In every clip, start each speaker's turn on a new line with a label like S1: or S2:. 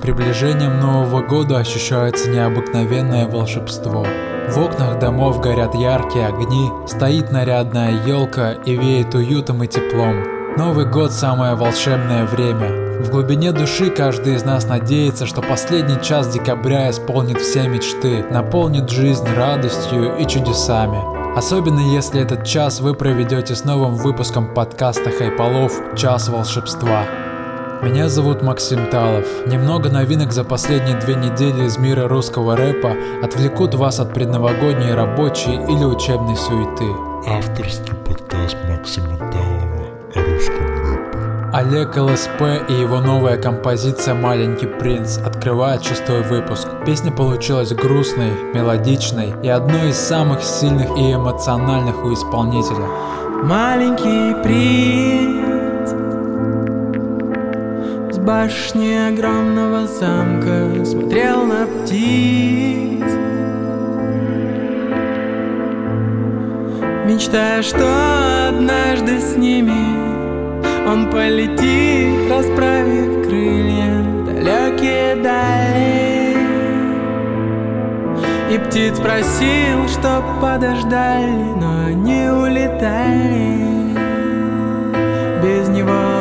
S1: приближением Нового года ощущается необыкновенное волшебство. В окнах домов горят яркие огни, стоит нарядная елка и веет уютом и теплом. Новый год – самое волшебное время. В глубине души каждый из нас надеется, что последний час декабря исполнит все мечты, наполнит жизнь радостью и чудесами. Особенно если этот час вы проведете с новым выпуском подкаста Хайполов «Час волшебства». Меня зовут Максим Талов. Немного новинок за последние две недели из мира русского рэпа отвлекут вас от предновогодней рабочей или учебной суеты.
S2: Авторский подкаст Максима Талова о русском рэпе.
S1: Олег ЛСП и его новая композиция «Маленький принц» открывает шестой выпуск. Песня получилась грустной, мелодичной и одной из самых сильных и эмоциональных у исполнителя.
S3: Маленький принц башни огромного замка Смотрел на птиц. Мечтая, что однажды с ними Он полетит, расправив крылья Далекие дали. И птиц просил, чтоб подождали Но они улетали. Без него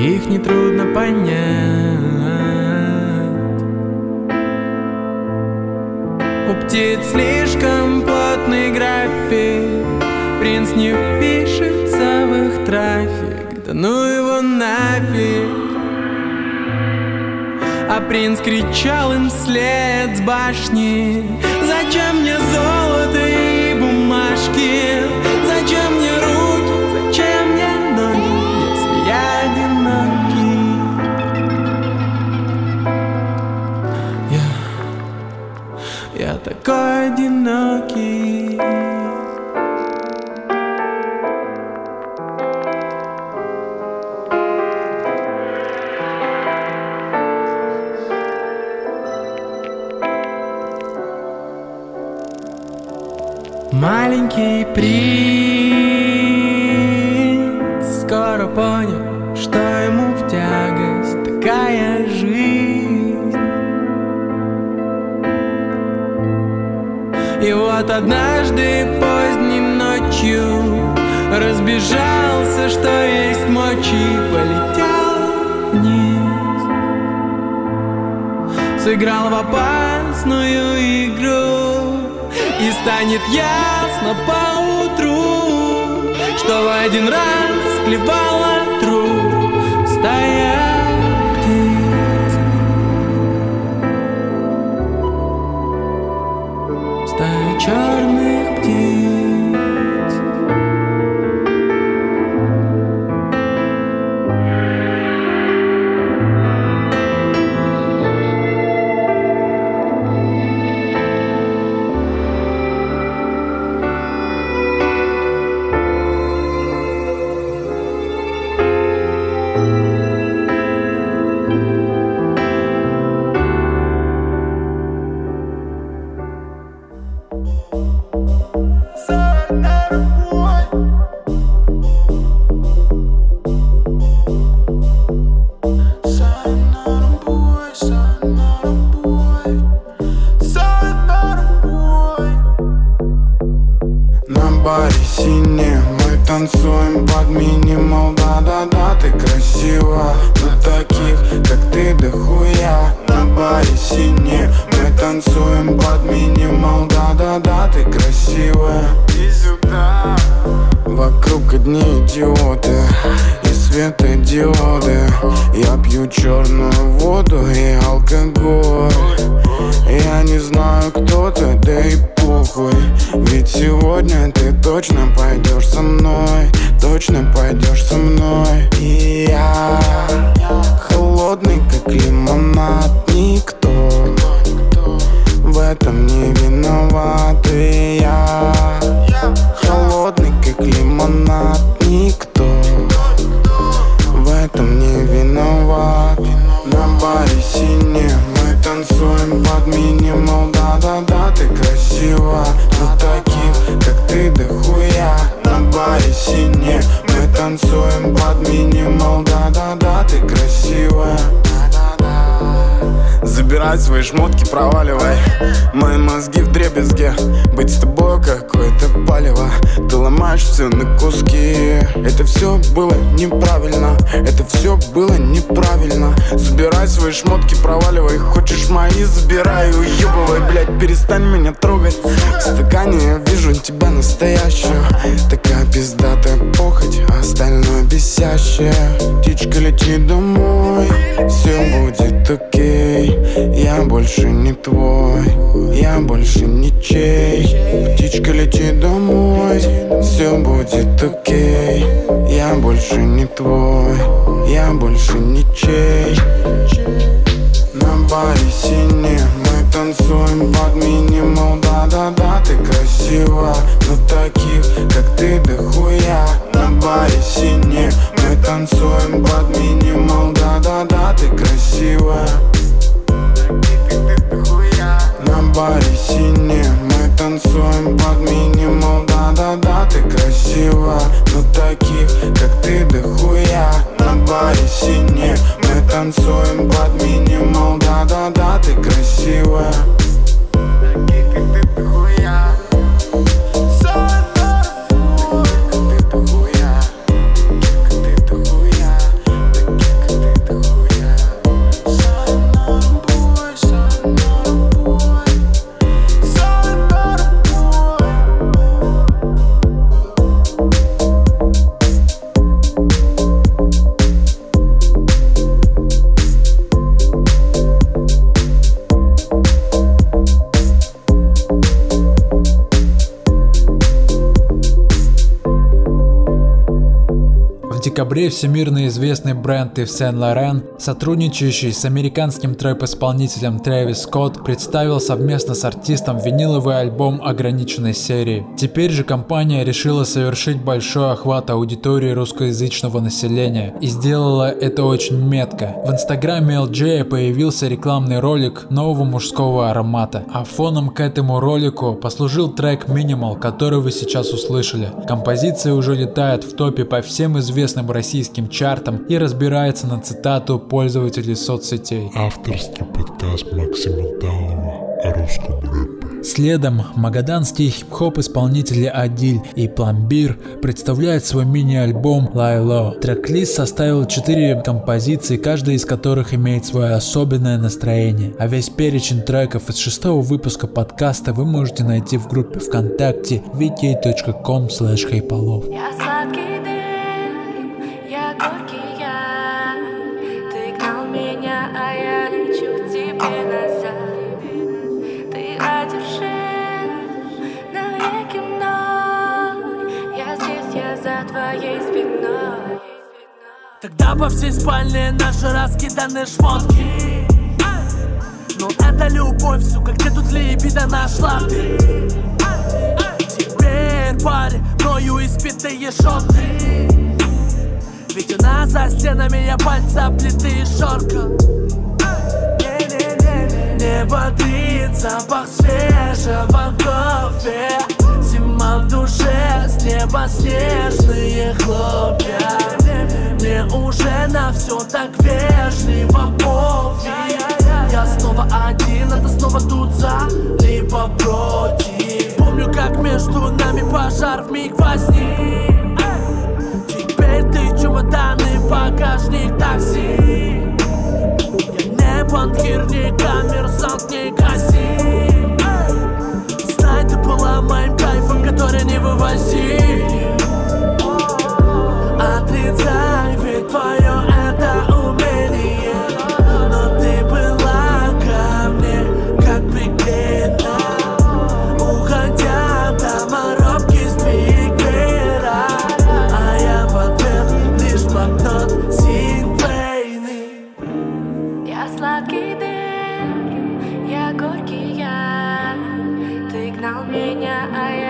S3: их нетрудно понять. У птиц слишком плотный график, принц не впишется в их трафик, да ну его нафиг. А принц кричал им вслед с башни Зачем мне золото и бумажки? Такой одинокий. Маленький принц скоро понял, вот однажды поздней ночью Разбежался, что есть мочи Полетел вниз. Сыграл в опасную игру И станет ясно поутру Что в один раз клевала труп Стоять
S4: church. Я больше не твой Я больше ничей На баре сине Мы танцуем под минимал. Да-да-да, ты красива Но таких, как ты, дохуя. На баре сине Мы танцуем под минимал. Да-да-да, ты красивая на баре сине Мы танцуем под минимал Да-да-да, ты красива Но таких, как ты, дохуя. На баре сине Мы танцуем под минимал Да-да-да, ты красивая Таких, как ты, дохуя
S1: декабре всемирно известный бренд Yves Saint Laurent, сотрудничающий с американским трэп-исполнителем Трэвис Скотт, представил совместно с артистом виниловый альбом ограниченной серии. Теперь же компания решила совершить большой охват аудитории русскоязычного населения и сделала это очень метко. В инстаграме LJ появился рекламный ролик нового мужского аромата, а фоном к этому ролику послужил трек Minimal, который вы сейчас услышали. Композиция уже летает в топе по всем известным российским чартам и разбирается на цитату пользователей соцсетей.
S2: Авторский подкаст Максима Таова о русском рэпе.
S1: Следом магаданские хип-хоп исполнители Адиль и Пломбир представляют свой мини-альбом Лайло. Трек-лист составил 4 композиции, каждая из которых имеет свое особенное настроение. А весь перечень треков из шестого выпуска подкаста вы можете найти в группе ВКонтакте vk.com slash
S5: Я сладкий
S6: Тогда по всей спальне наши раскиданы шмотки. Но это любовь, сука, где тут либидо нашла ты? Теперь паре, мною испитые шоты. Ведь у нас за стенами я пальца плиты и шорка. Не бодрит запах свежего кофе Зима в душе, с неба снежные хлопья. Мне уже на все так вежливо пофиг Я снова один, это снова тут за, либо против. Помню, как между нами пожар в миг возник. Теперь ты чемоданы, багажник, такси. Я не банкир, не коммерсант, не кассир Знай, ты была моим который не вывозил Отрицай, ведь твое это умение. Но ты была ко мне, как приклеена Уходя до моробки с твикера А я в ответ лишь блокнот синклейный.
S5: Я сладкий дым, я горький яд. Ты гнал меня, а я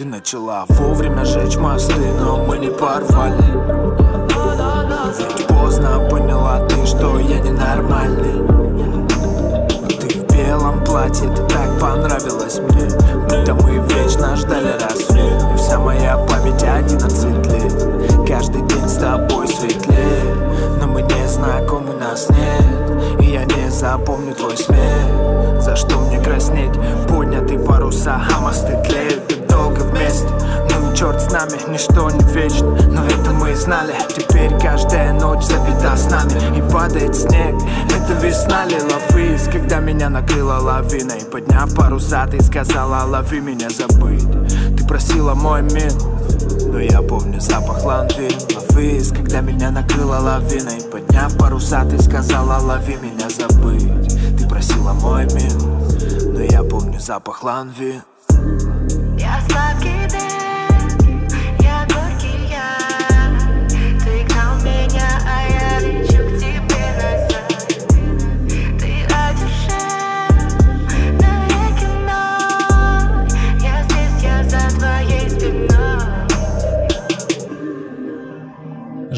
S5: Ты
S6: начала вовремя жечь мосты, но мы не порвали. Ведь поздно поняла ты, что я ненормальный. Ты в белом платье, ты
S7: понравилось мне. Будто мы вечно ждали рассвет. И вся моя память 11 лет. Каждый день с тобой светлее. Но мы не знакомы, нас нет. И я не запомню твой смех. За что мне краснеть? Подняты паруса, а мосты тлеют. И долго вместе, Черт с нами, ничто не вечно Но это мы знали. Теперь каждая ночь забита с нами И падает снег. Это весна лила ввысь Когда меня накрыла лавина И подняв паруса, ты сказала Лови меня забыть Ты просила мой мир но я помню запах ланды Ловись, когда меня накрыла лавина И подняв паруса, ты сказала Лови меня забыть Ты просила мой мир Но я помню запах
S5: ланви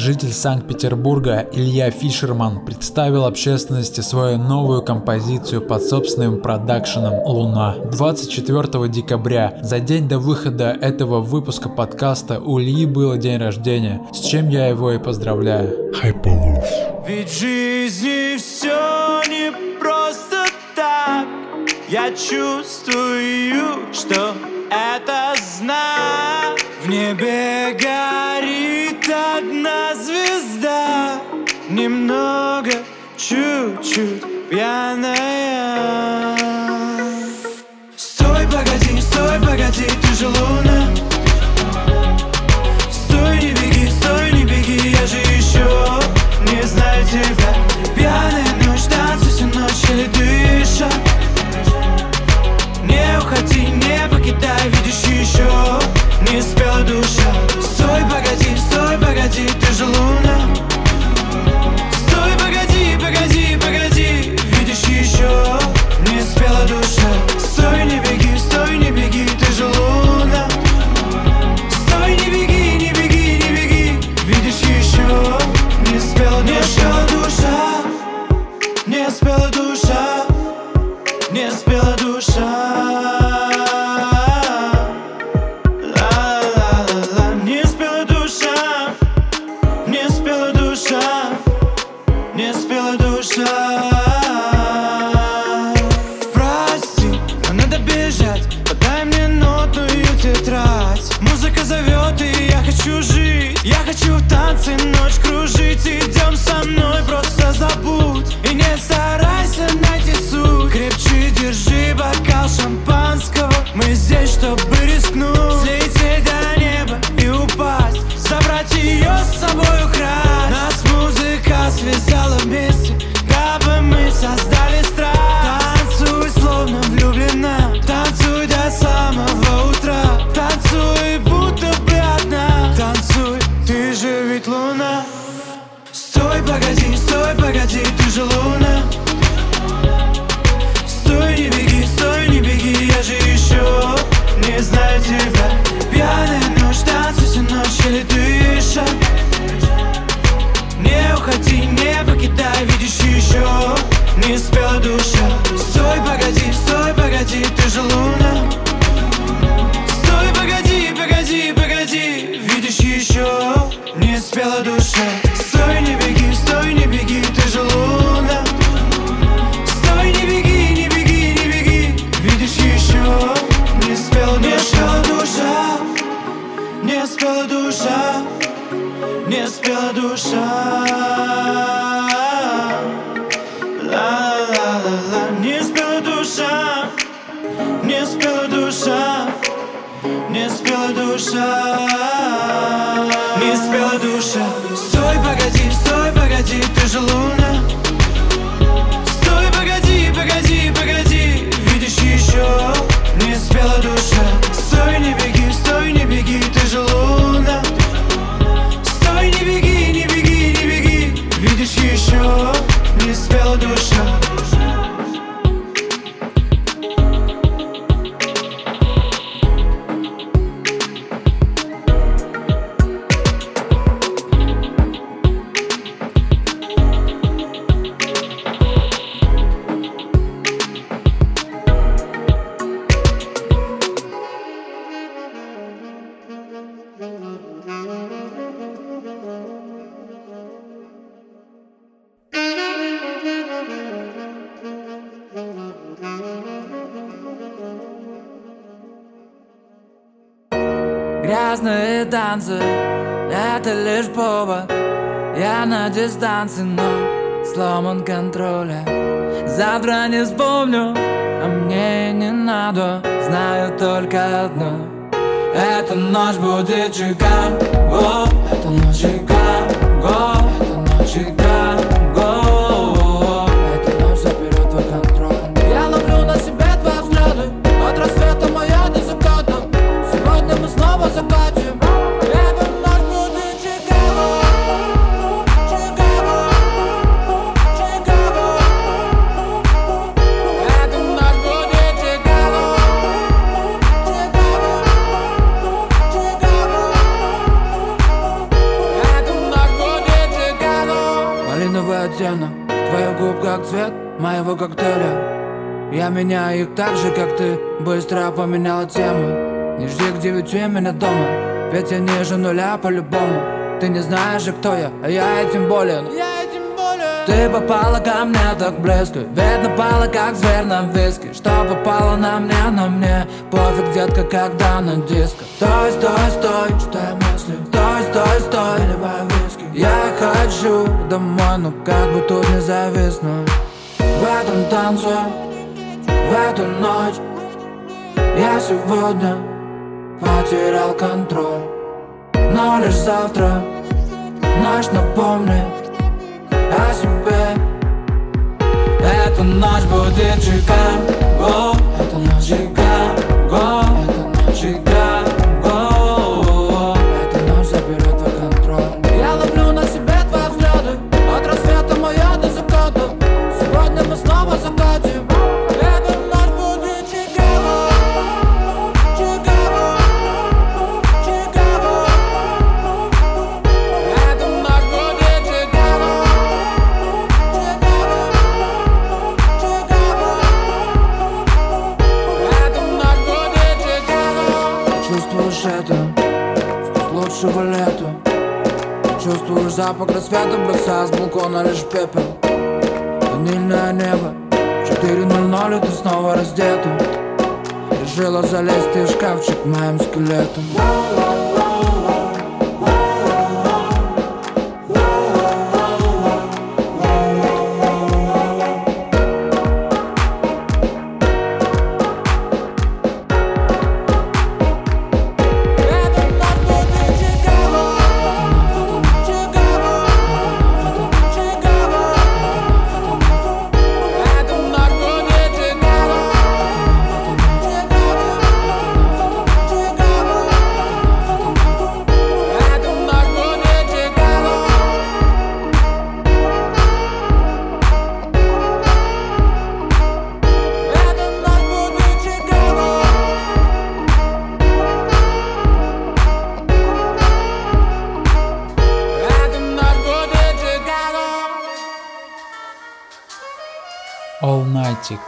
S8: житель Санкт-Петербурга Илья Фишерман представил общественности свою новую композицию под собственным продакшеном «Луна». 24 декабря, за день до выхода этого выпуска подкаста, у Ильи было день рождения, с чем я его и поздравляю.
S2: Хайповый.
S7: Ведь жизни все не просто так, я чувствую, что это знак в небе.
S9: Дистанции, но сломан контроля Завтра не вспомню, а мне не надо. Знаю только одно. Эта ночь будет Чикаго Это ночь Чикаго Это ночь Чикаго Эта ночь заберет твой контроль. Я ловлю на себе твои взгляды. От рассвета моя до заката Сегодня мы снова закатим губ как цвет моего коктейля. Я меняю их так же, как ты Быстро поменяла тему. Не жди к девяти меня дома. Ведь я ниже нуля по-любому. Ты не знаешь же, кто я, а я этим болен Я этим болен Ты попала ко мне так близко. Ведь напала, как зверь на виски Что попало на мне, на мне? Пофиг, детка, когда на диско. Стой, стой, стой, что я мыслю Стой, стой, стой, наливай виски Я хочу домой, но как бы тут не зависну В этом танце, в эту ночь Я сегодня потерял контроль. Но лишь завтра ночь напомнит о себе. Эта ночь будет Чикаго Это ночь Чикаго Это ночь Чикаго запах рассвета, бросая с балкона лишь пепел Ванильное небо, 4.00 и ты снова раздета Решила залезть ты в шкафчик моим скелетом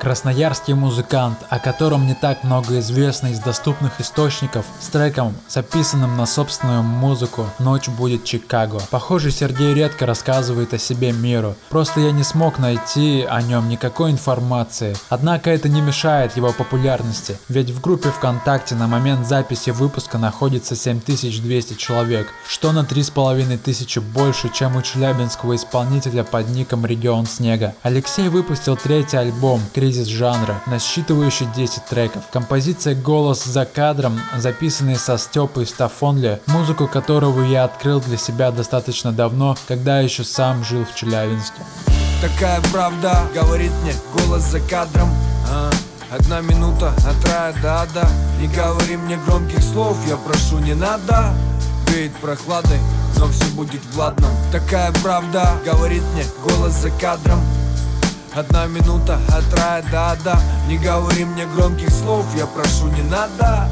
S1: красноярский музыкант, о котором не так много известно из доступных источников, с треком, записанным на собственную музыку «Ночь будет Чикаго». Похоже, Сергей редко рассказывает о себе миру, просто я не смог найти о нем никакой информации. Однако это не мешает его популярности, ведь в группе ВКонтакте на момент записи выпуска находится 7200 человек, что на 3500 больше, чем у челябинского исполнителя под ником Регион Снега. Алексей выпустил третий альбом «Кризис жанра», насчитывающий 10 треков. Композиция «Голос за кадром», записанный со Степой Стафонли, музыку которого я открыл для себя достаточно давно, когда еще сам жил в Челябинске.
S10: Такая правда, говорит мне голос за кадром А, Одна минута от рая до ада Не говори мне громких слов, я прошу, не надо Веет прохладой, но все будет в ладном Такая правда, говорит мне голос за кадром Одна минута от рая до ада Не говори мне громких слов, я прошу, не надо.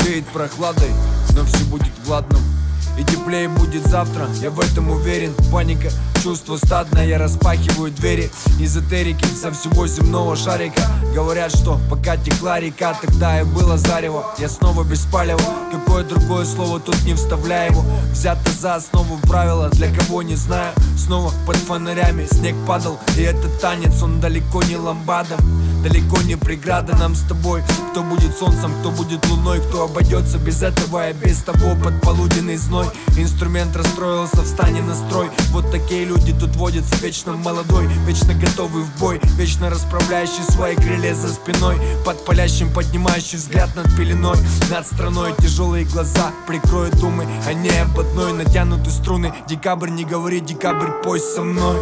S10: Веет прохладой, но все будет в ладном и теплее будет завтра, я в этом уверен. Паника, чувство стадное, я распахиваю двери. Эзотерики со всего земного шарика Говорят, что пока текла река, тогда и было зарево. Я снова без палева, какое другое слово тут не вставляю. Его Взято за основу правила, для кого не знаю. Снова под фонарями снег падал, и этот танец, он далеко не ламбада далеко не преграда нам с тобой. Кто будет солнцем, кто будет луной, кто обойдется без этого и без того под полуденный зной. Инструмент расстроился, встань на строй Вот такие люди тут водятся, вечно молодой, вечно готовый в бой Вечно расправляющий свои крылья за спиной. Под палящим поднимающий взгляд над пеленой Над страной тяжелые глаза прикроют думы Они об одной натянуты струны. Декабрь, не говори, декабрь, пой со мной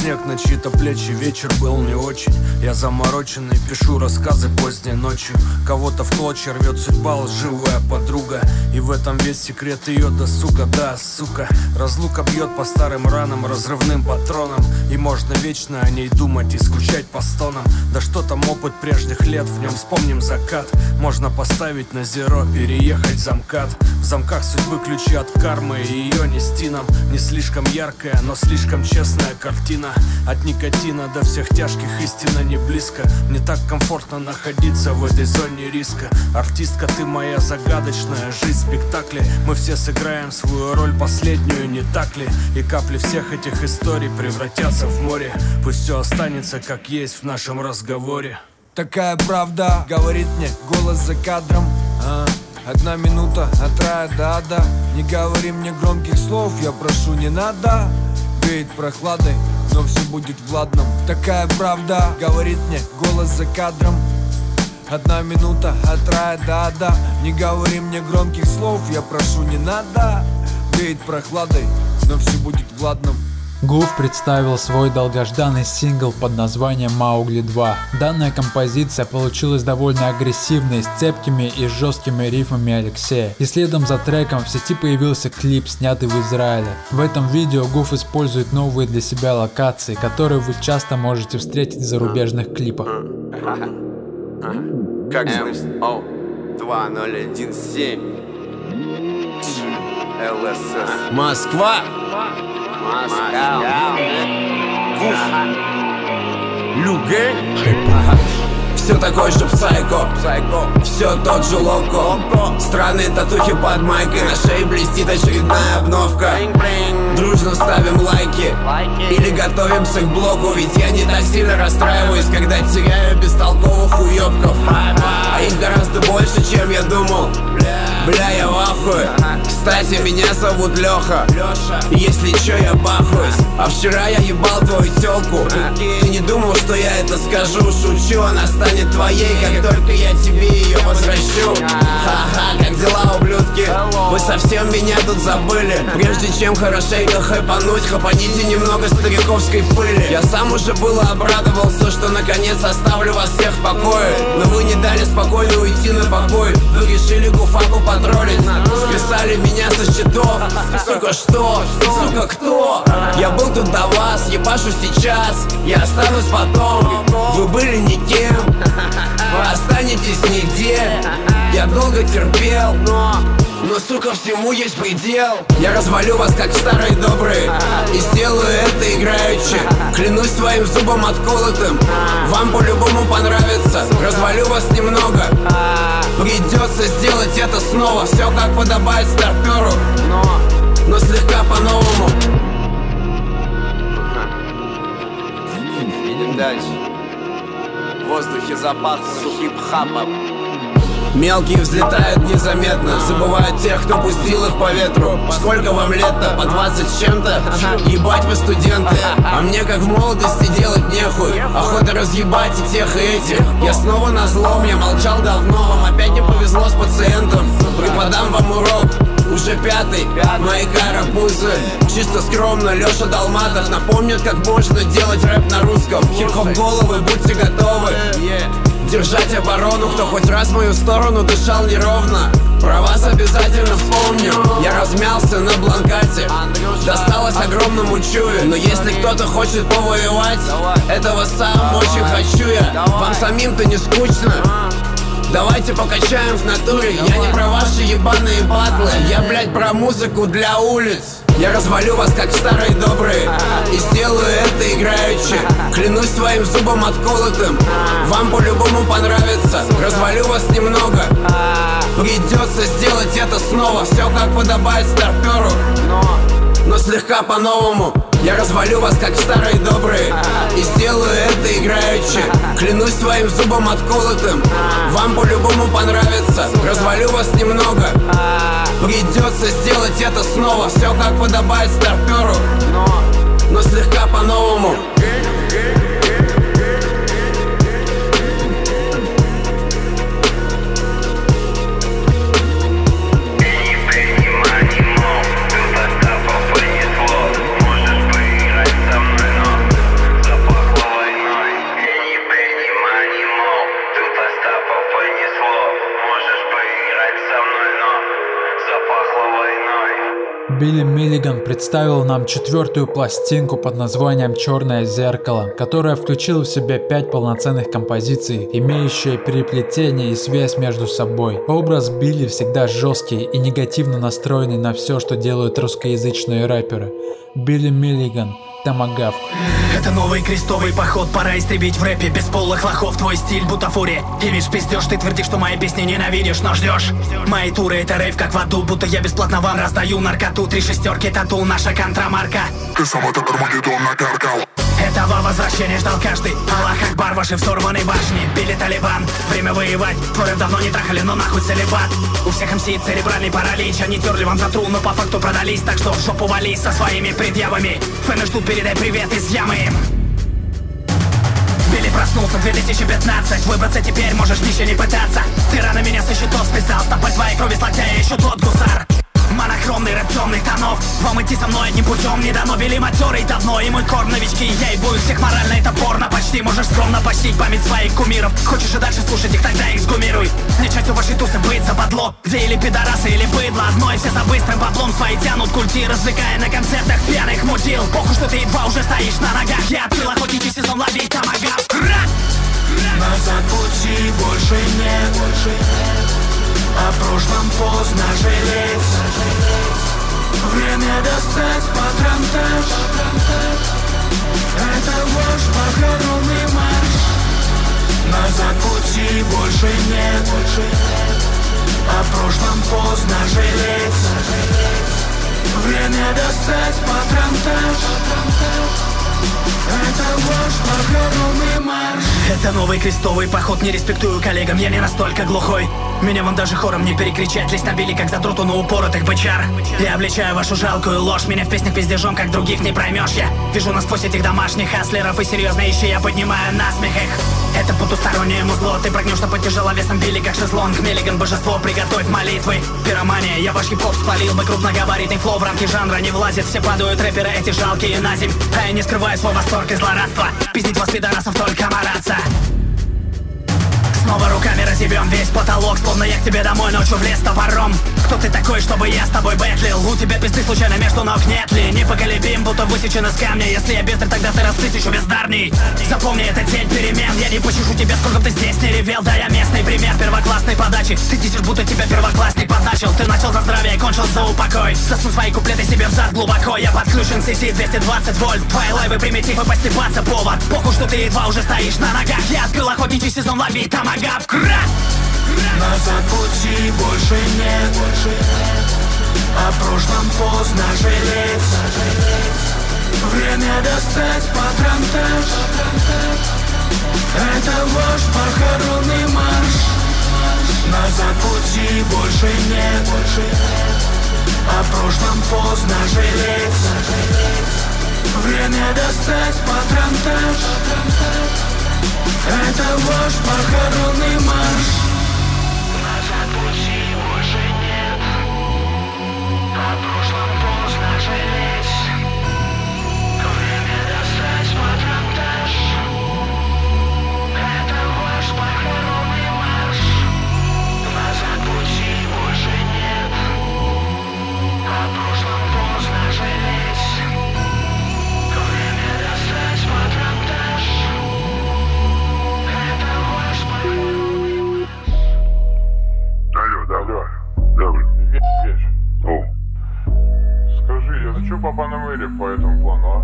S10: снег на чьи-то плечи, вечер был не очень. Я замороченный, пишу рассказы поздней ночью. Кого-то в клочья рвет судьба, лживая подруга. И в этом весь секрет ее, да сука, да, сука Разлука бьет по старым ранам, разрывным патроном И можно вечно о ней думать и скучать по стонам. Да что там опыт прежних лет, в нем вспомним закат. Можно поставить на зеро, переехать замкат. В замках судьбы ключи от кармы и ее нести нам. Не слишком яркая, но слишком честная картина От никотина до всех тяжких истина не близко. Мне так комфортно находиться в этой зоне риска. Артистка, ты моя загадочная жизнь спектакли Мы все сыграем свою роль последнюю, не так ли? И капли всех этих историй превратятся в море. Пусть все останется как есть в нашем разговоре. Такая правда, говорит мне голос за кадром. А, Одна минута от рая до ада. Не говори мне громких слов, я прошу, не надо. Веет прохладой, но все будет в ладном Такая правда, говорит мне голос за кадром. Одна минута от рая до ада Не говори мне громких слов, я прошу, не надо. Веет прохладой, но все будет в ладном
S8: Гуф представил свой долгожданный сингл под названием «Маугли 2». Данная композиция получилась довольно агрессивной, с цепкими и жесткими рифмами Алексея. И следом за треком в сети появился клип, снятый в Израиле. В этом видео Гуф использует новые для себя локации, которые вы часто можете встретить в зарубежных клипах.
S11: Как слышно? О, 2017 ЛСС Москва! Москва! Люгей! Все такой же псайко, все тот же локо. Странные татухи под майкой, на шее блестит очередная обновка. Дружно ставим лайки. Или готовимся к блоку Ведь я не так сильно расстраиваюсь Когда теряю бестолковых уебков А их гораздо больше, чем я думал. Бля, я в ахуе Кстати, меня зовут Леха Если чё, я бахаюсь. А вчера я ебал твою телку Ты не думал, что я это скажу? Шучу, она станет твоей Как только я тебе ее возвращу. Ха-ха, как дела, ублюдки? Вы совсем меня тут забыли. Прежде чем хорошенько хайпануть Хапаните немного стариковской пыли. Я сам уже было обрадовался Что наконец оставлю вас всех в покое. Но вы не дали спокойно уйти на покой. Вы решили гуфаку потроллить. Списали меня со счетов Сука, что? Сука, кто? Я был тут до вас, ебашу сейчас. Я останусь потом. Вы были никем. Вы останетесь нигде. Я долго терпел, но но, сука, всему есть предел. Я развалю вас, как старые добрые И сделаю это играючи. Клянусь своим зубом отколотым Вам по-любому понравится. Развалю вас немного Придется сделать это снова. Все как подобает старперу Но, слегка по-новому. Идем дальше. В воздухе запах сухим хапом Мелкие взлетают незаметно Забывают тех, кто пустил их по ветру. Сколько вам лет-то? По 20 с чем-то? Ебать вы студенты А мне как в молодости делать нехуй. Охота разъебать и тех, и этих. Я снова на злом, я молчал давно Вам опять не повезло с пациентом. Преподам вам урок уже пятый, мои карапузы. Чисто скромно, Леша Долматов Напомнит, как можно делать рэп на русском. Хип-хоп головы, будьте готовы Держать оборону, кто хоть раз в мою сторону дышал неровно. Про вас обязательно вспомню. Я размялся на бланкате Досталось огромному чую. Но если кто-то хочет повоевать Этого сам очень хочу я. Вам самим-то не скучно? Давайте покачаем в натуре. Я не про ваши ебаные батлы. Я, блядь, про музыку для улиц я развалю вас, как старые добрые И сделаю это играючи. Клянусь своим зубом отколотым Вам по-любому понравится. Развалю вас немного Придется сделать это снова. Все как подобает старперу. Но слегка по-новому. Я развалю вас, как старые добрые И сделаю это играючи. Клянусь своим зубом отколотым Вам по-любому понравится. Развалю вас немного Придется сделать это снова. Все как подобает старперу Но слегка по-новому
S8: Билли Миллиган представил нам четвертую пластинку под названием «Черное зеркало», которая включила в себя пять полноценных композиций, имеющие переплетение и связь между собой. Образ Билли всегда жесткий и негативно настроенный на все, что делают русскоязычные рэперы. Билли Миллиган – Томагавк.
S12: Это новый крестовый поход, пора истребить в рэпе. Бесполых лохов, твой стиль бутафория. Имидж пиздешь, ты твердишь, что мои песни ненавидишь, но ждешь. Мои туры это рейв как в аду, будто я бесплатно вам раздаю наркоту. Три шестерки, тату, наша контрамарка.
S13: Ты сам этот Армагеддон накаркал.
S12: Этого возвращения ждал каждый. Аллах Акбар, ваши взорванные башни. Били Талибан, время воевать. Твой давно не трахали, но нахуй целебат. У всех МС церебральный паралич. Они терли вам затру, но по факту продались. Так что в жопу вались со своими предъявами. Фэны ждут, передай привет из ямы проснулся 2015 Выбраться теперь можешь ничего не пытаться. Ты рано меня со счетов списал. Стопать твоей крови с локтя я еще тот гусар Монохромный рэп темных тонов Вам идти со мной одним путем Не дано. Били матерый давно И мой корм новички Я ебу всех морально это порно. Почти можешь скромно почтить память своих кумиров. Хочешь и дальше слушать их, тогда их сгумируй Не частью вашей тусы быть западло Где или пидорасы, или быдло Одно и все за быстрым баблом Свои тянут культи Развлекая на концертах пьяных мудил. Похуй, что ты едва уже стоишь на ногах. Я открыл охотничий сезон ловить тамагав
S14: Назад пути больше нет, больше нет о прошлом поздно жалеть. Время достать патронтаж Это ваш похоронный марш. Назад пути больше нет. О прошлом поздно жалеть. Время достать патронтаж это ваш похоронный марш
S12: Это новый крестовый поход, не респектую коллегам, я не настолько глухой. Меня вам даже хором не перекричать, лезть набили как задроту на упоротых бычар. Я обличаю вашу жалкую ложь, меня в песнях пиздежом, как других не проймешь Я вижу насквозь этих домашних хаслеров и серьезно ищи, я поднимаю насмех их. Это потустороннее музло, ты прогнешь, по тяжеловесом били, как шезлонг Миллиган, божество, приготовь молитвы. Пиромания, я ваш хип-хоп спалил бы Крупногабаритный флоу в рамки жанра не влазит Все падают рэперы эти жалкие на земь. А я не скрываю свой восторг и злорадство Пиздить вас пидорасов только мараться Снова руками разъебем весь потолок Словно я к тебе домой ночью в лес топором. Кто ты такой, чтобы я с тобой бэтлил? У тебя пизды случайно между ног нет ли? Непоколебим, будто высечен из камня. Если я бездарь, тогда ты распрись еще бездарней Запомни, это день перемен. Я не пощажу тебя, сколько ты здесь не ревел. Да я местный пример первоклассной подачи. Ты тисишь, будто тебя первоклассник подначил. Ты начал за здравие, кончил за упокой. Засунь свои куплеты себе в зад глубоко. Я подключен CC 220 вольт. Твои лайвы примитивы постепаться повод. Похуй, что ты едва уже стоишь на ногах. Я открыл охотничий сезон, лови тамагав
S14: Назад пути больше нет. О прошлом поздно жалеть. Время достать патронтаж Это ваш похоронный марш. Назад пути больше нет. О прошлом поздно жалеть. Время достать патронтаж это ваш похоронный марш.
S12: Назад пути больше нет. О прошлом да? Да, да, О. Скажи, я зачем по Панамере по этому плану, а?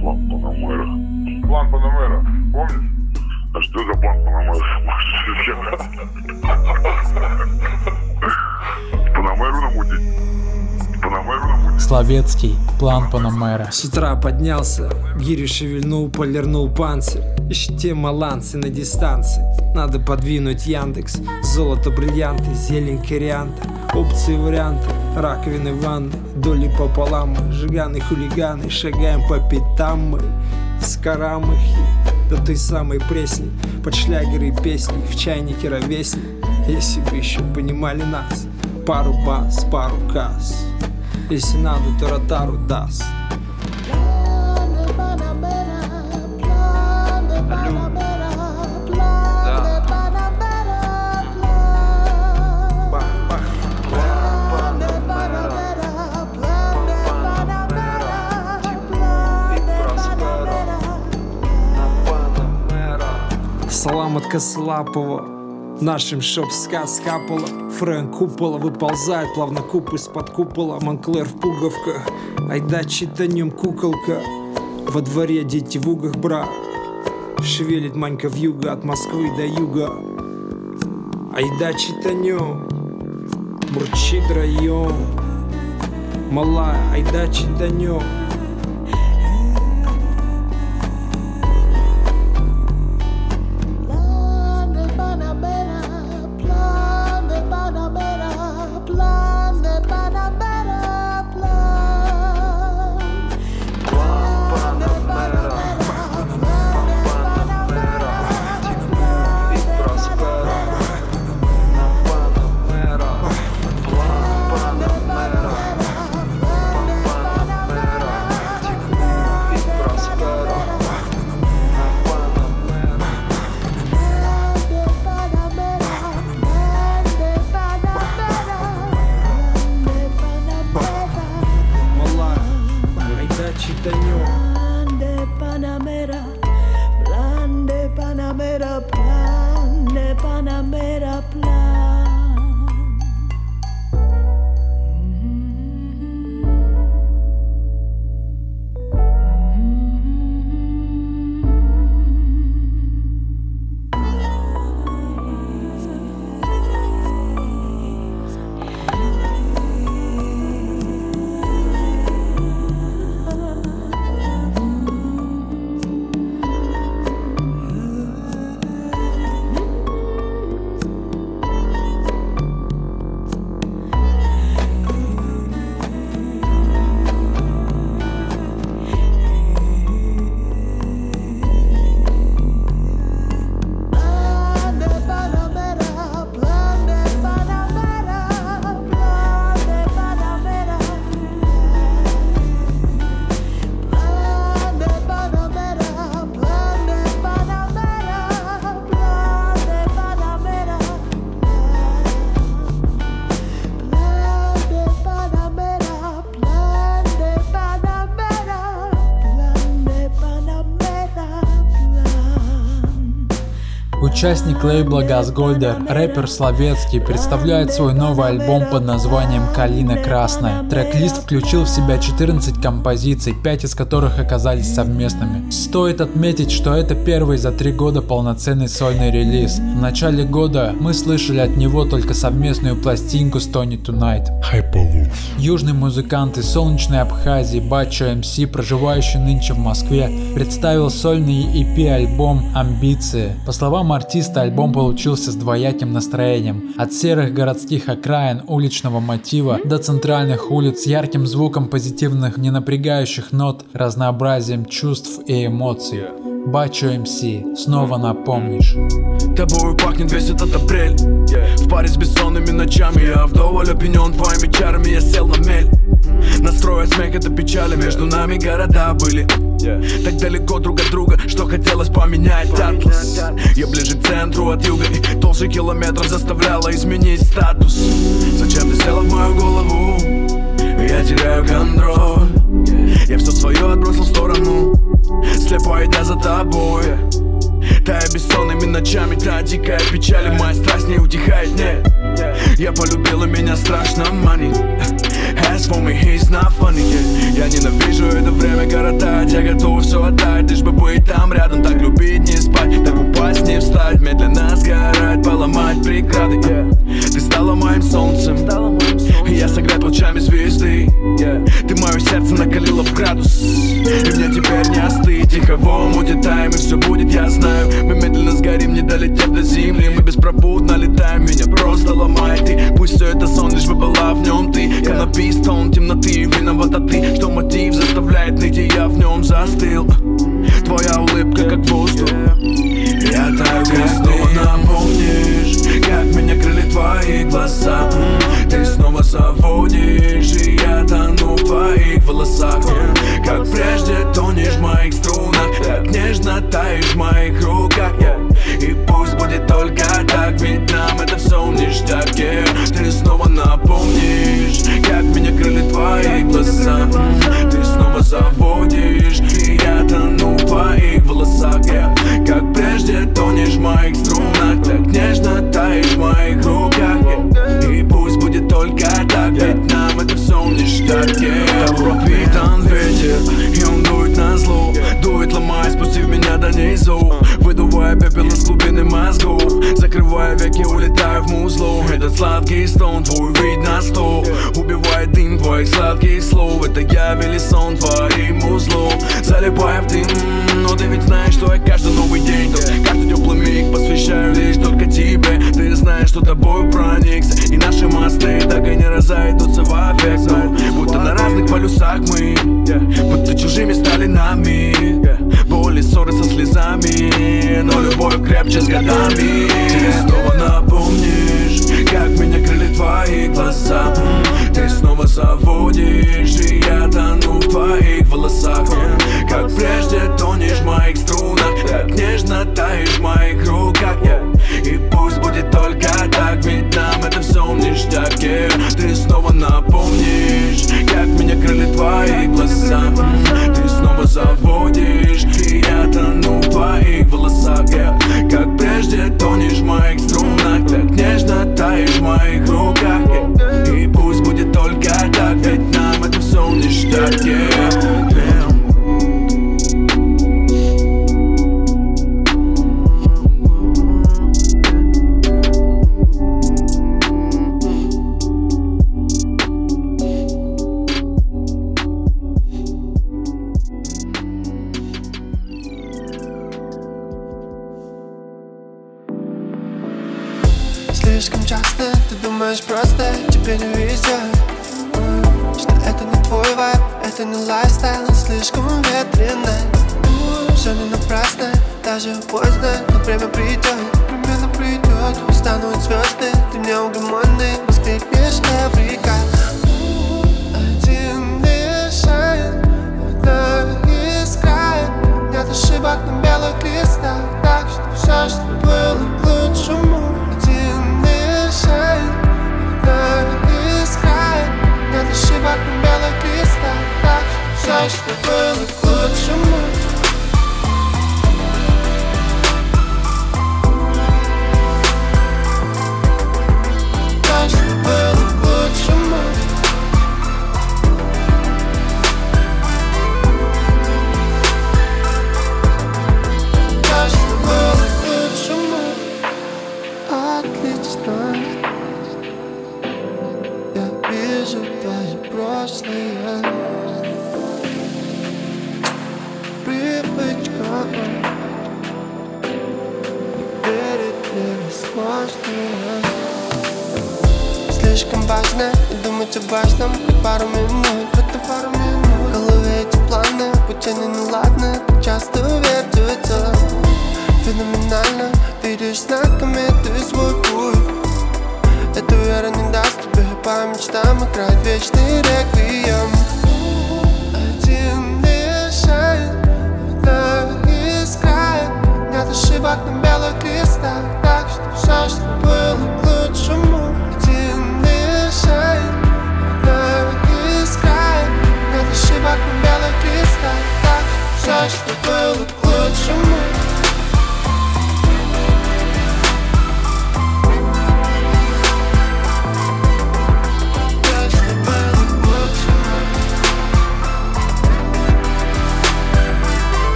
S12: План Панамера. План Панамера, помнишь? А что за план Панамера?
S2: Панамеру намутить?
S8: Словецкий, план Панамера.
S15: С утра поднялся, гири шевельнул, полирнул панцирь. Ищите маланцы на дистанции. Надо подвинуть Яндекс. Золото, бриллианты, зелень, кориандр Опции, варианты, раковины, ванны. Доли пополам мы, жиганы, хулиганы. Шагаем по пятам мы С карамахи до той самой пресни Под шлягеры песни В чайнике ровесни Если бы еще понимали нас Пару бас, пару касс Если надо, то ротару даст. Салам от Косолапова Нашим шоп сказ капала Фрэнк купола выползает Плавно куб из-под купола Монклер в пуговках Айда читанем куколка. Во дворе дети в угах бра. Шевелит манька в юга От Москвы до юга. Айда читанем Бурчит район. Малая, айда читанем
S8: Участник лейбла Газгольдер, рэпер Словецкий, представляет свой новый альбом под названием «Калина Красная». Трек-лист включил в себя 14 композиций, 5 из которых оказались совместными. Стоит отметить, что это первый за три года полноценный сольный релиз. В начале года мы слышали от него только совместную пластинку с Тони.
S2: Хайповуз.
S8: Южный музыкант из солнечной Абхазии Бачо МС, проживающий нынче в Москве, представил сольный EP-альбом «Амбиции». По словам артиста, альбом получился с двояким настроением. От серых городских окраин уличного мотива до центральных улиц ярким звуком позитивных, не напрягающих нот, разнообразием чувств и эмоций. Бачо МС, снова напомнишь.
S16: Тобою пахнет весь этот апрель В паре с бессонными ночами Я вдоволь опьянен твоими чарами Я сел на мель Настроя смех это печали Между нами города были Так далеко друг от друга Что хотелось поменять атлас. Я ближе к центру от юга И толще километров заставляла изменить статус. Зачем ты села в мою голову? Я теряю контроль. Я все свое отбросил в сторону. Слепо идя за тобой. Тая бессонными ночами, та дикая печаль Моя страсть не утихает, нет. Я полюбила, меня страшно манит As for me, he's not funny, yeah. Я ненавижу это время коротать Я готов все отдать, лишь бы быть там рядом Так любить, не спать, так упасть, не встать Медленно сгорать, поломать, преграды Ты стала моим солнцем И я согрет лучами звезды. Ты мое сердце накалила в градус И мне теперь не остыть. Тихо в омуте таем и все будет, я знаю. Мы медленно сгорим, не долетев до земли. Мы беспробудно летаем, меня просто ломает. Ты Пусть все это сон, лишь бы была в нем ты. Канапис, тон темноты, виновата ты. Что мотив заставляет ныть, и я в нем застыл. Твоя улыбка как воздух. Я таю, как снова напомнишь Как твои глаза. Ты снова заводишь И я тону в твоих волосах Как прежде тонешь в моих струнах Так нежно таешь в моих руках И пусть будет только так Ведь нам это все в ништяке Ты снова напомнишь Как меня крыли твои глаза. Ты снова заводишь И я тону в твоих волосах. Yeah. Как прежде тонешь в моих струнах Так нежно таешь в моих руках. Yeah. И пусть будет только так Ведь нам это все в ништяке Пропитан ветер дует на зло Дует ломая, спустив меня до низу Выдувая пепел из глубины мозгов Закрывая веки, улетаю в музло. Этот сладкий стон, твой вид на стол Убивает дым твоих сладких слов. Это я вели сон твоим узлом Залипая в дым, но ты ведь знаешь, что я каждый новый день. Тут Каждый теплый миг посвящаю лишь только тебе. Ты знаешь, что тобой проникся. И наши мосты так и не разойдутся вовек Но будто на разных полюсах мы Будто чужими стали нами. Боли, ссоры со слезами Но любовь крепче с годами. Ты снова напомнишь Как меня крыли твои глаза. Ты снова заводишь И я тону в твоих волосах. Как прежде тонешь в моих струнах Так нежно таешь в моих руках. И пусть будет только так Ведь нам это все в Ты снова напомнишь Как меня крыли твои глаза Ты снова заводишь И я тону в твоих волосах yeah. Как прежде тонешь в моих струнах Так нежно таешь в моих руках yeah. И пусть будет только так Ведь нам это все в ништяке
S17: напрасно, даже поздно, но время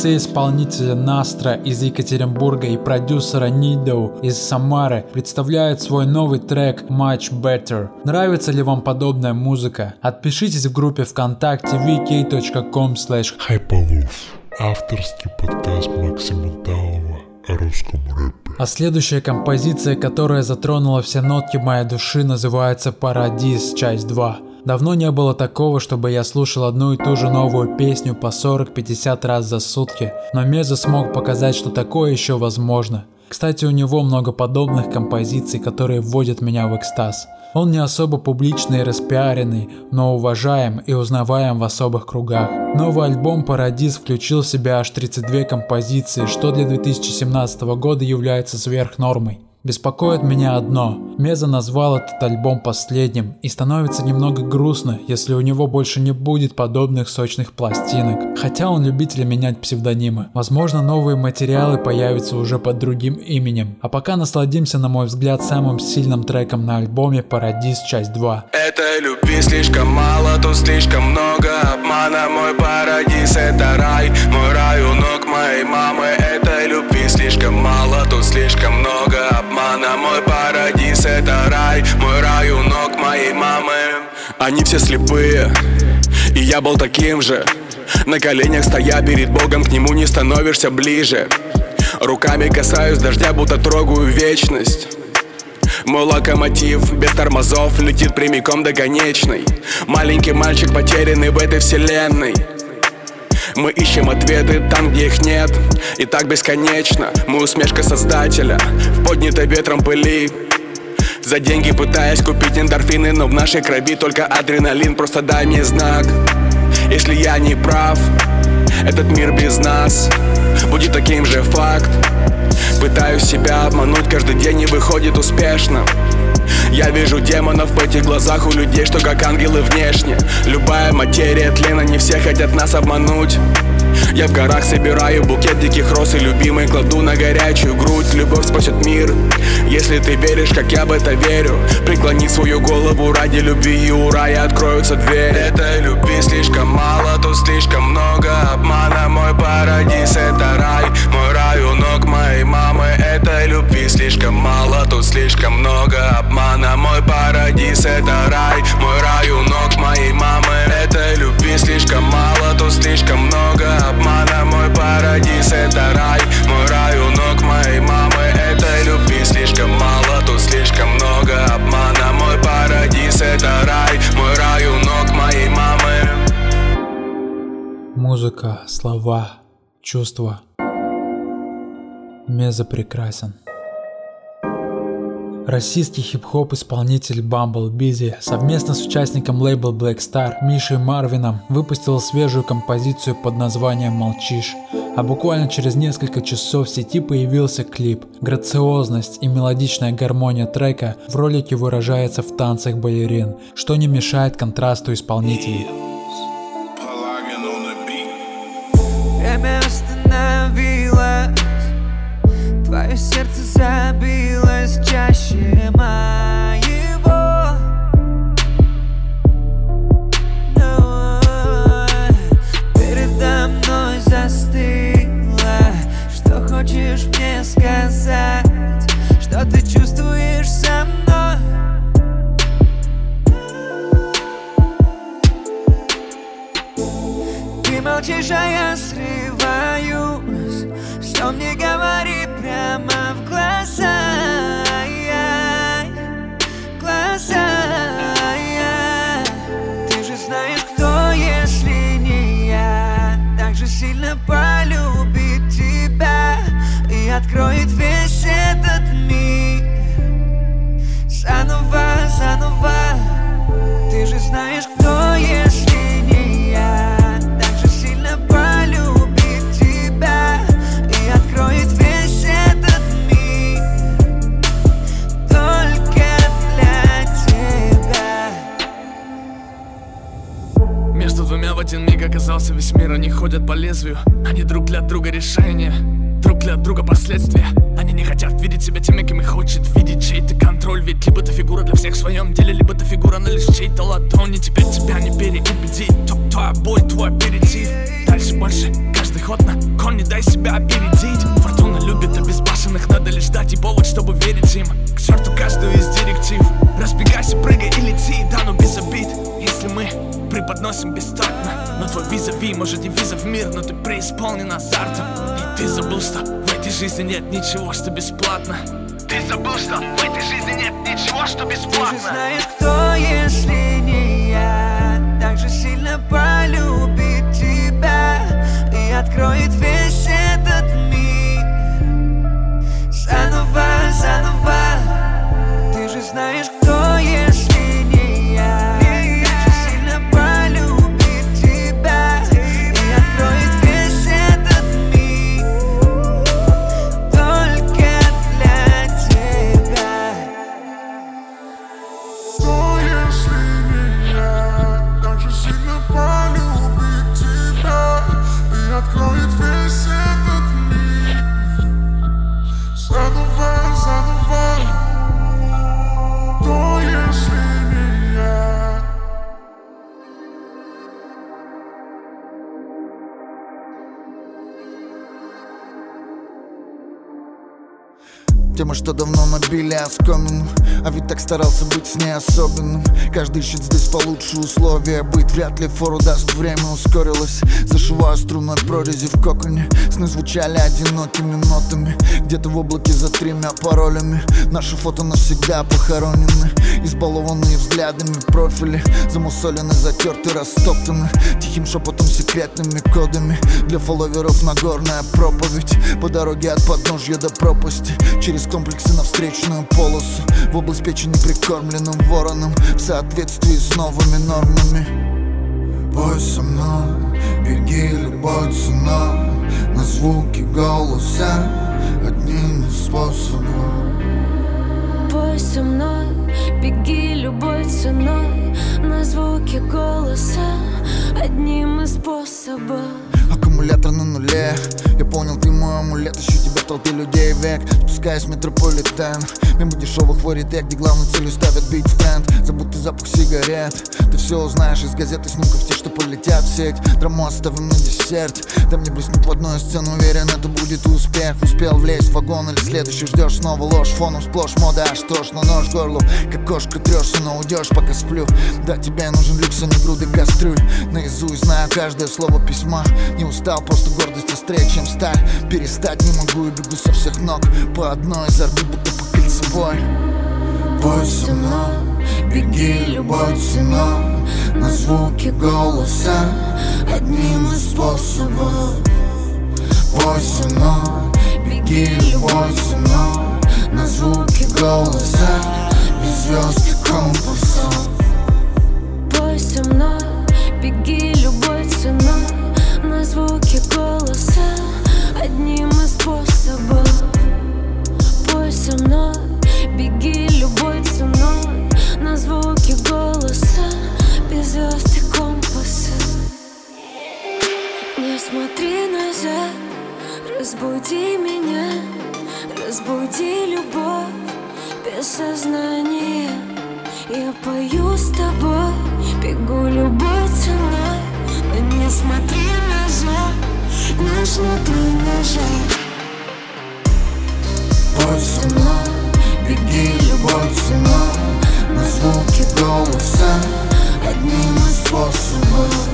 S8: лице исполнителя Настра из Екатеринбурга и продюсера Нидоу из Самары представляет свой новый трек Much Better. Нравится ли вам подобная музыка? Отпишитесь в группе ВКонтакте vk.com.
S2: Авторский подкаст Максима Таова о русском рэпе.
S8: А следующая композиция, которая затронула все нотки моей души, называется «Парадис. Часть 2». Давно не было такого, чтобы я слушал одну и ту же новую песню по 40-50 раз за сутки, но Меза смог показать, что такое еще возможно. Кстати, у него много подобных композиций, которые вводят меня в экстаз. Он не особо публичный и распиаренный, но уважаем и узнаваем в особых кругах. Новый альбом Парадис включил в себя аж 32 композиции, что для 2017 года является сверхнормой. Беспокоит меня одно. Меза назвал этот альбом последним, и становится немного грустно, если у него больше не будет подобных сочных пластинок. Хотя он любитель менять псевдонимы. Возможно, новые материалы появятся уже под другим именем. А пока насладимся, на мой взгляд, самым сильным треком на альбоме Парадис часть 2.
S18: Этой любви слишком мало, тут слишком много обмана Мой парадиз это рай, мой рай у ног моей мамы любви слишком мало, тут слишком много обмана. Мой парадиз это рай, мой рай у ног моей мамы. Они все слепые, и я был таким же. На коленях стоя перед Богом, к нему не становишься ближе. Руками касаюсь дождя, будто трогаю вечность. Мой локомотив без тормозов летит прямиком до конечной. Маленький мальчик потерянный в этой вселенной мы ищем ответы там, где их нет. И так бесконечно Мы усмешка создателя. В поднятой ветром пыли. За деньги пытаясь купить эндорфины Но в нашей крови только адреналин. Просто дай мне знак Если я не прав. Этот мир без нас Будет таким же факт Пытаюсь себя обмануть каждый день и выходит успешно. Я вижу демонов в этих глазах у людей, что как ангелы внешне. Любая материя тлена, не все хотят нас обмануть. Я в горах собираю букет диких роз и любимый кладу на горячую грудь. Любовь спасет мир, если ты веришь, как я в это верю. Преклони свою голову ради любви и у рая откроются двери. Этой любви слишком мало, тут слишком много обмана. Мой парадиз это рай, мой рай у ног моей мамы. Этой любви слишком мало, тут слишком много обмана. Мой парадиз это рай, мой рай у ног моей мамы. Этой любви слишком мало, тут слишком много обмана. Мой парадиз это рай, мой рай у ног моей мамы. Этой любви слишком мало, тут слишком много обмана. Мой парадиз это рай, мой рай у ног моей мамы.
S8: Музыка, слова, чувства. Меза прекрасен. Российский хип-хоп исполнитель Bumble Busy совместно с участником лейбла Black Star Мишей Марвином выпустил свежую композицию под названием «Молчишь». А буквально через несколько часов в сети появился клип. Грациозность и мелодичная гармония трека в ролике выражается в танцах балерин, что не мешает контрасту исполнителей.
S19: Молчишь, я срываюсь. Все мне говори прямо в глаза
S16: лезвию Они друг для друга решения Друг для друга последствия. Они не хотят видеть себя теми, кем их хочет видеть чей-то контроль. Ведь либо ты фигура для всех в своем деле, либо ты фигура на лишь чьей-то ладони Теперь но ты преисполнен азартом И ты забыл, что в этой жизни нет ничего, что бесплатно. Ты забыл, что в этой жизни нет ничего, что
S19: Ты
S16: бесплатно.
S19: же знаешь,
S20: что давно набили оскомину. А ведь так старался быть с ней особенным. Каждый ищет здесь получше условия Быть. Вряд ли фору даст время ускорилось. Зашиваю струнной прорези в коконе. Сны звучали одинокими нотами. Где-то в облаке за тремя паролями. Наши фото навсегда похоронены. Избалованные взглядами профили. Замусолены, затерты, растоптаны. Тихим шепотом секретными кодами. Для фолловеров Нагорная проповедь. По дороге от подножья до пропасти. Через комплексы на встречную полосу В область печени прикормленным вороном В соответствии с новыми нормами. Бой со мной, беги любой ценой На звуки голоса одним из способов.
S5: Пой со мной, беги любой ценой. На звуки голоса одним из способов.
S20: Аккумулятор на нуле. Я понял, ты мой амулет. Ищу тебя в толпе людей век. Спускаясь в метрополитен. Мимо дешевых воритек Где главной целью ставят бить в тренд Забытый запах сигарет. Ты все узнаешь из газет и снимков Те, что полетят в сеть. Драму оставим на десерт. Дай мне блеснуть в одной сцену Уверен, это будет успех. Успел влезть в вагон или следующий. Ждешь Снова ложь, фоном сплошь мода. Аж тошно, нож горлу Как кошка трешься, но уйдешь, пока сплю. Да, тебе нужен люкс, а не груды кастрюль. Наизусть знаю каждое слово письма. Не устал, просто гордость острее, чем сталь. Перестать не могу и бегу со всех ног. По одной из орбит, будто по кольцевой Бой со мной, беги любой ценой. На звуки голоса одним из способов. Бой со мной, беги любой ценой. На звуки голоса без звезд и компасов.
S5: Пой со мной, беги любой ценой. На звуки голоса одним из способов. Пой со мной, беги любой ценой. На звуки голоса без звезд и компаса Не смотри назад, разбуди меня Разбуди любовь без сознания. Я пою с тобой, бегу любой ценой. Но не смотри назад, не смотри назад.
S20: Бой со мной, беги любой ценой. На звуки голоса одним из способов.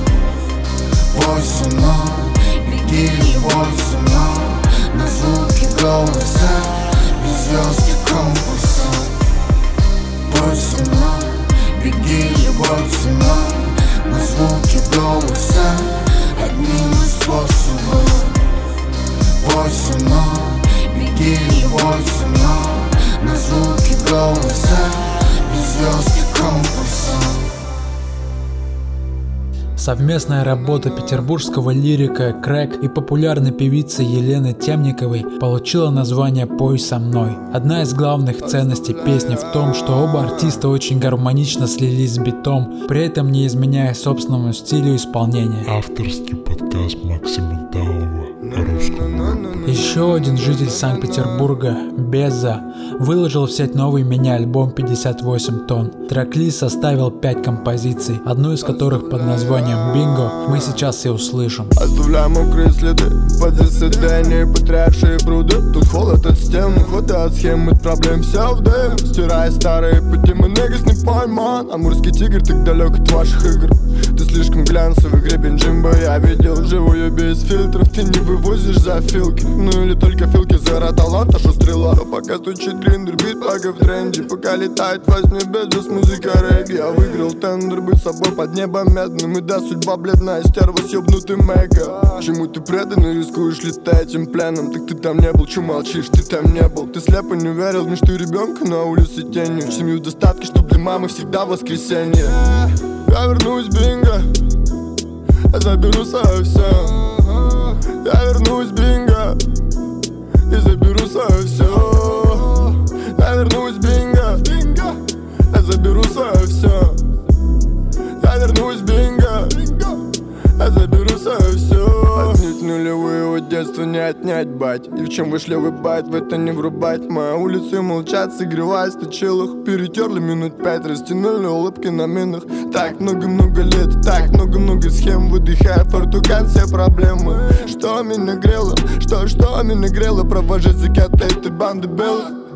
S20: Бой со мной, беги любой ценой. На звуки голоса без звезд и компасов. Бой со мной, беги любой ценой На звуки голоса одним из способов. Бой со мной, беги любой ценой На звуки голоса без звезд и компасов
S8: Совместная работа петербургского лирика Крэк и популярной певицы Елены Темниковой получила название «Пой со мной». Одна из главных ценностей песни в том, что оба артиста очень гармонично слились с битом, при этом не изменяя собственному стилю исполнения.
S2: Авторский подкаст. Максима Таова русском.
S8: Еще один житель Санкт-Петербурга, Беза, выложил в сеть новый мини-альбом 58 тонн. Трек-лист составил 5 композиций, одну из которых под названием «Бинго» мы сейчас и услышим.
S21: Оставляем мокрые следы под заседание потрясшие пруды. Тут холод от стен, хода от схем, от проблем все в дым. Стирая старые пути, мы негас не пойман. Амурский тигр так далек от ваших игр. Ты слишком глянцевый гребень Джимбо. Я видел живую без фильтров Ты не вывозишь за филки? Ну или только филки за талант, а что стрела. Но пока стучит гриндер, бит пока в тренде. Пока летает возьми без музыка регги. Я выиграл тендер, быть собой под небом медным. И да, судьба бледная, стерва съебнутый мега. Чему ты предан и рискуешь летать этим пленом? Так ты там не был, чё молчишь, ты там не был. Ты слепо не верил в мечту ребенка на улице тенью В семью достатки, чтоб для мамы всегда воскресенье. Я вернусь, бинго. Я заберу свое все Я вернусь, бинго И заберу свое все Я вернусь, бинго Я заберу свое все Я вернусь, бинго Я заберу нулевые от детства не отнять, бать? И в чем вышли выбать, в это не врубать. Моя улица молчат, согреваясь на чилах Перетерли минут пять, растянули улыбки на минах. Так много-много лет, так много-много схем. Выдыхая фортуган все проблемы. Что меня грело, что, что меня грело? Провожать закат этой банды белых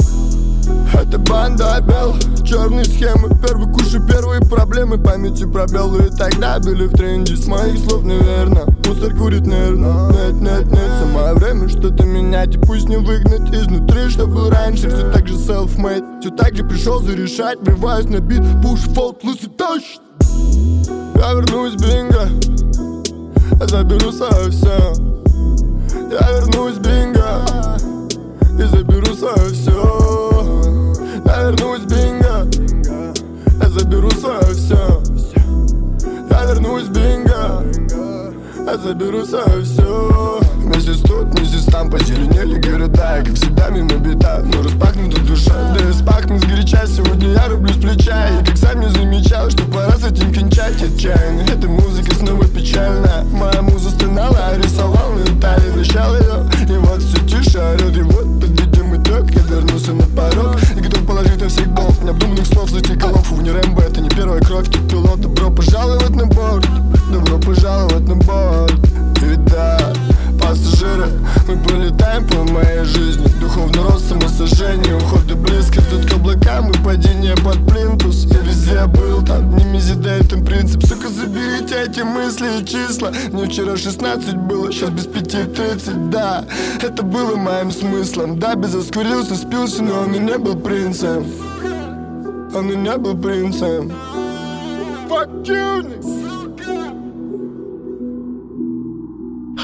S21: это банда обел, черные схемы Первый куш и первые проблемы Памяти пробелы и тогда были в тренде С моих слов неверно, мусор курит нервно. Нет, нет, нет, самое время что-то менять И пусть не выгнать изнутри, что был раньше. Все так же self-made, все так же пришел зарешать Врываюсь на бит, push, фолт, луси, тащ Я вернусь, бинго. Я заберу свое все Я вернусь, бинго. И заберу свое все я вернусь, бинго. Я заберу свое все Я вернусь, бинго. Я заберу свое все Месяц тут, месяц там Позеленели города. Я как всегда мимо бита Но распахнута душа. Да и спахну сгоряча Сегодня я рублю с плеча. И как сам не замечал Что пора с этим кончать отчаянно. Эта музыка снова печальна. Моя муза стонала, рисовал на Италии Вращал ее И вот все тише орет И вот Я вернулся на порог. И готов положить на всех бомб Необдуманных слов зайти голову Не Рэмбо, это не первая кровь Тут пилот Добро пожаловать на борт Добро пожаловать на борт. И да, пассажиры. Мы пролетаем по моей жизни. Духовный рост, самосожжение Уходы близко, тут к облакам И падение под плинтус. Я везде был там, не мизидейтен принцип. Сука, заберите эти мысли и числа. Мне вчера 16 было, сейчас без пяти 30 Да, это было моим смыслом. Да, безоскурился, спился, но он и не был принцем. Он и не был принцем. Fuck you,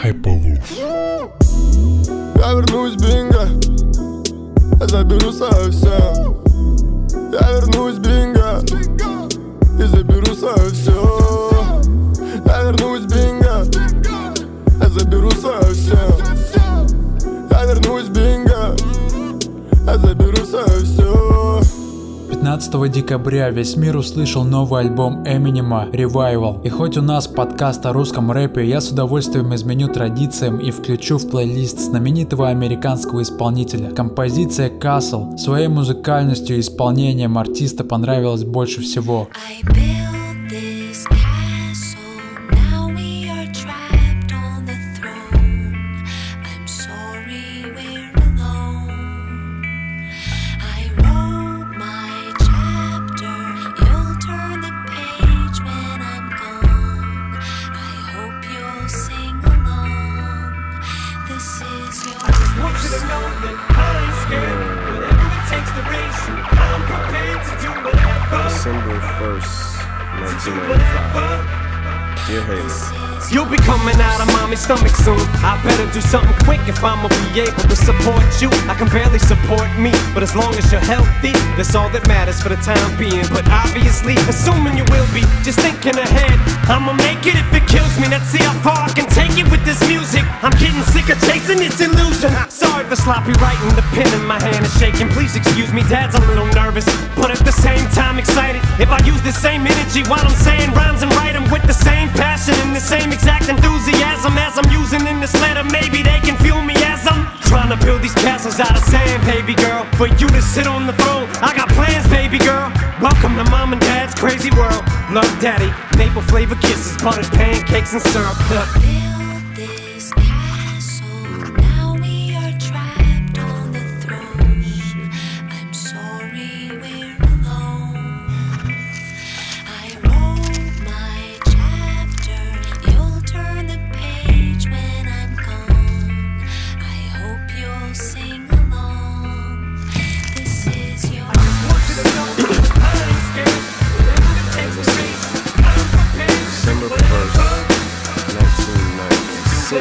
S2: Хайповуф
S21: Я вернусь, бинго. Я заберу свое все Я вернусь, бинго. И заберу свое все Я вернусь, бинго. Я заберу свое все Я вернусь, бинго. Я заберу
S8: 15 декабря весь мир услышал новый альбом Эминема Revival. И хоть у нас подкаст о русском рэпе, я с удовольствием изменю традициям и включу в плейлист знаменитого американского исполнителя. Композиция Castle своей музыкальностью и исполнением артиста понравилась больше всего.
S5: I built You'll
S22: be coming out of mommy's stomach soon. I better do something quick if I'ma be able to support you. I can barely support me, but as long as you're healthy, that's all that matters for the time being. But obviously, assuming you will be, just thinking ahead. I'ma make it if it kills me. Let's see how far I can take it with this music. I'm getting sick of chasing this illusion. Sorry for sloppy writing, the pen in my hand is shaking. Please excuse me, dad's a little nervous, but at the same time excited. If I use the same energy while I'm saying rhymes and write 'em with the same passion and the same exact enthusiasm I'm using in this letter. Maybe they can feel me as I'm trying to build these castles out of sand, baby girl. For you to sit on the throne, I got plans, baby girl. Welcome to mom and dad's crazy world. Love daddy, maple flavor kisses, buttered pancakes and syrup.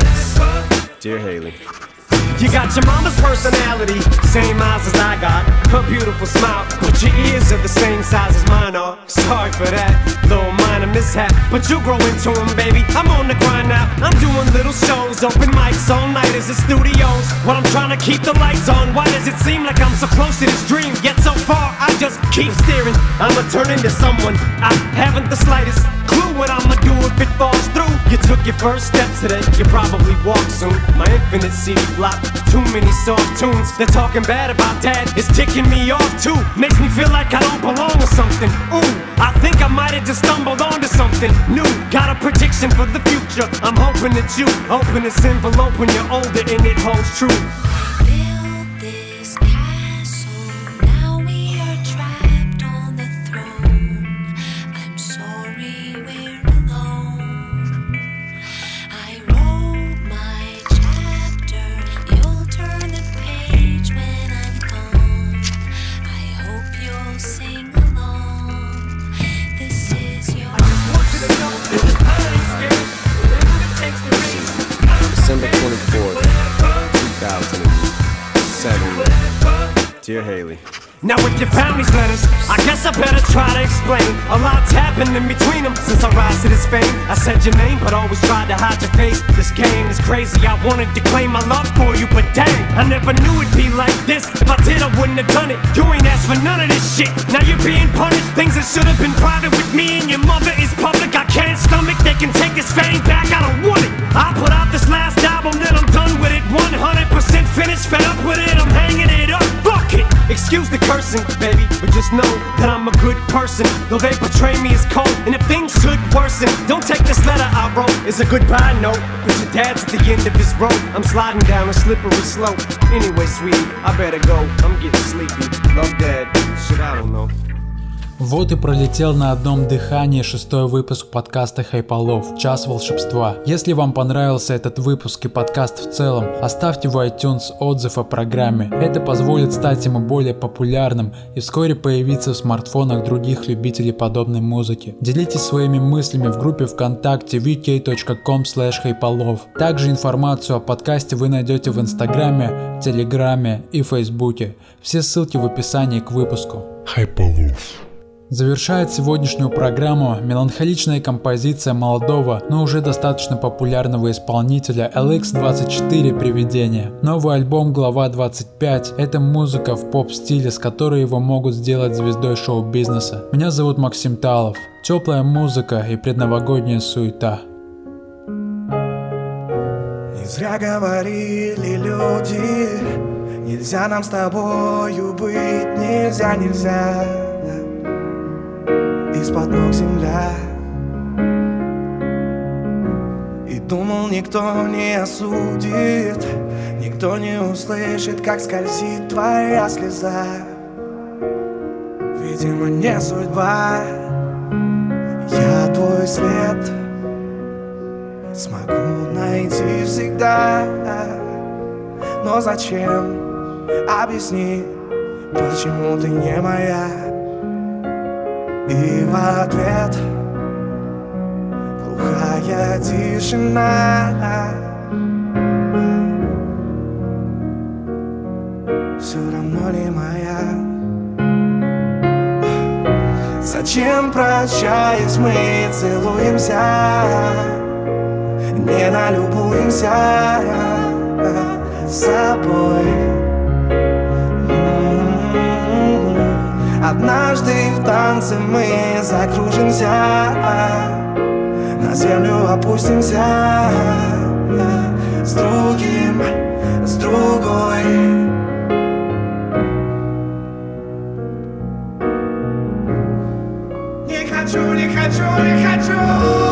S23: 1996. Dear Haley.
S22: You got your mama's personality, same eyes as I got, her beautiful smile, but your ears are the same size as mine are. Sorry for that, little minor mishap, but you grow into 'em, baby. I'm on the grind now, I'm doing little shows, open mics all night as the studios. While I'm trying to keep the lights on, why does it seem like I'm so close to this dream? Yet so far, I just keep staring. I'ma turn into someone I haven't the slightest clue what I'ma do if it falls through. You took your first step today, you probably walk soon. My infinite CD flop, too many soft tunes. They're talking bad about dad, it's ticking me off too. Makes me feel like I don't belong or something. Ooh, I think I might have just stumbled onto something new. Got a prediction for the future. I'm hoping that you open this envelope when you're older and it holds true.
S23: Dear Haley.
S22: Now if you found these letters, I guess I better try to explain. A lot's happened in between them since I rise to this fame. I said your name, but always tried to hide your face. This game is crazy. I wanted to claim my love for you, but dang, I never knew it'd be like this. If I did, I wouldn't have done it. You ain't asked for none of this shit. Now you're being punished. Things that should have been private with me and your mother is public. I can't stomach. They can take this fame back. I don't want it. I put out this last album, then I'm done with it. 100% finished, fed up with it. I'm hanging it up. Excuse the cursing, baby, but just know that I'm a good person. Though they portray me as cold, and if things should worsen, don't take this letter I wrote as a goodbye note. Cause your dad's at the end of his road. I'm sliding down a slippery slope. Anyway, sweetie, I better go. I'm getting sleepy. Love dad. Shit, I don't know.
S1: Вот и пролетел на одном дыхании шестой выпуск подкаста Хайполов «Час волшебства». Если вам понравился этот выпуск и подкаст в целом, оставьте в iTunes отзыв о программе. Это позволит стать ему более популярным и вскоре появиться в смартфонах других любителей подобной музыки. Делитесь своими мыслями в группе ВКонтакте vk.com хайполов. Также информацию о подкасте вы найдете в Инстаграме, Телеграме и Фейсбуке. Все ссылки в описании к выпуску.
S2: Хайполов.
S1: Завершает сегодняшнюю программу меланхоличная композиция молодого, но уже достаточно популярного исполнителя LX24 «Привидение». Новый альбом «Глава 25» — это музыка в поп-стиле, с которой его могут сделать звездой шоу-бизнеса. Меня зовут Максим Талов. Теплая музыка и предновогодняя суета.
S24: Не зря говорили люди Нельзя нам с тобою быть Нельзя, нельзя Из-под ног земля. И думал, никто не осудит Никто не услышит, как скользит твоя слеза. Видимо, не судьба. Я твой след Смогу найти всегда. Но зачем? Объясни, почему ты не моя И в ответ Глухая тишина. Все равно не моя? Зачем, прощаясь, мы целуемся? Не налюбуемся собой Однажды в танце мы закружимся На землю опустимся С другим, с другой. Не хочу, не хочу, не хочу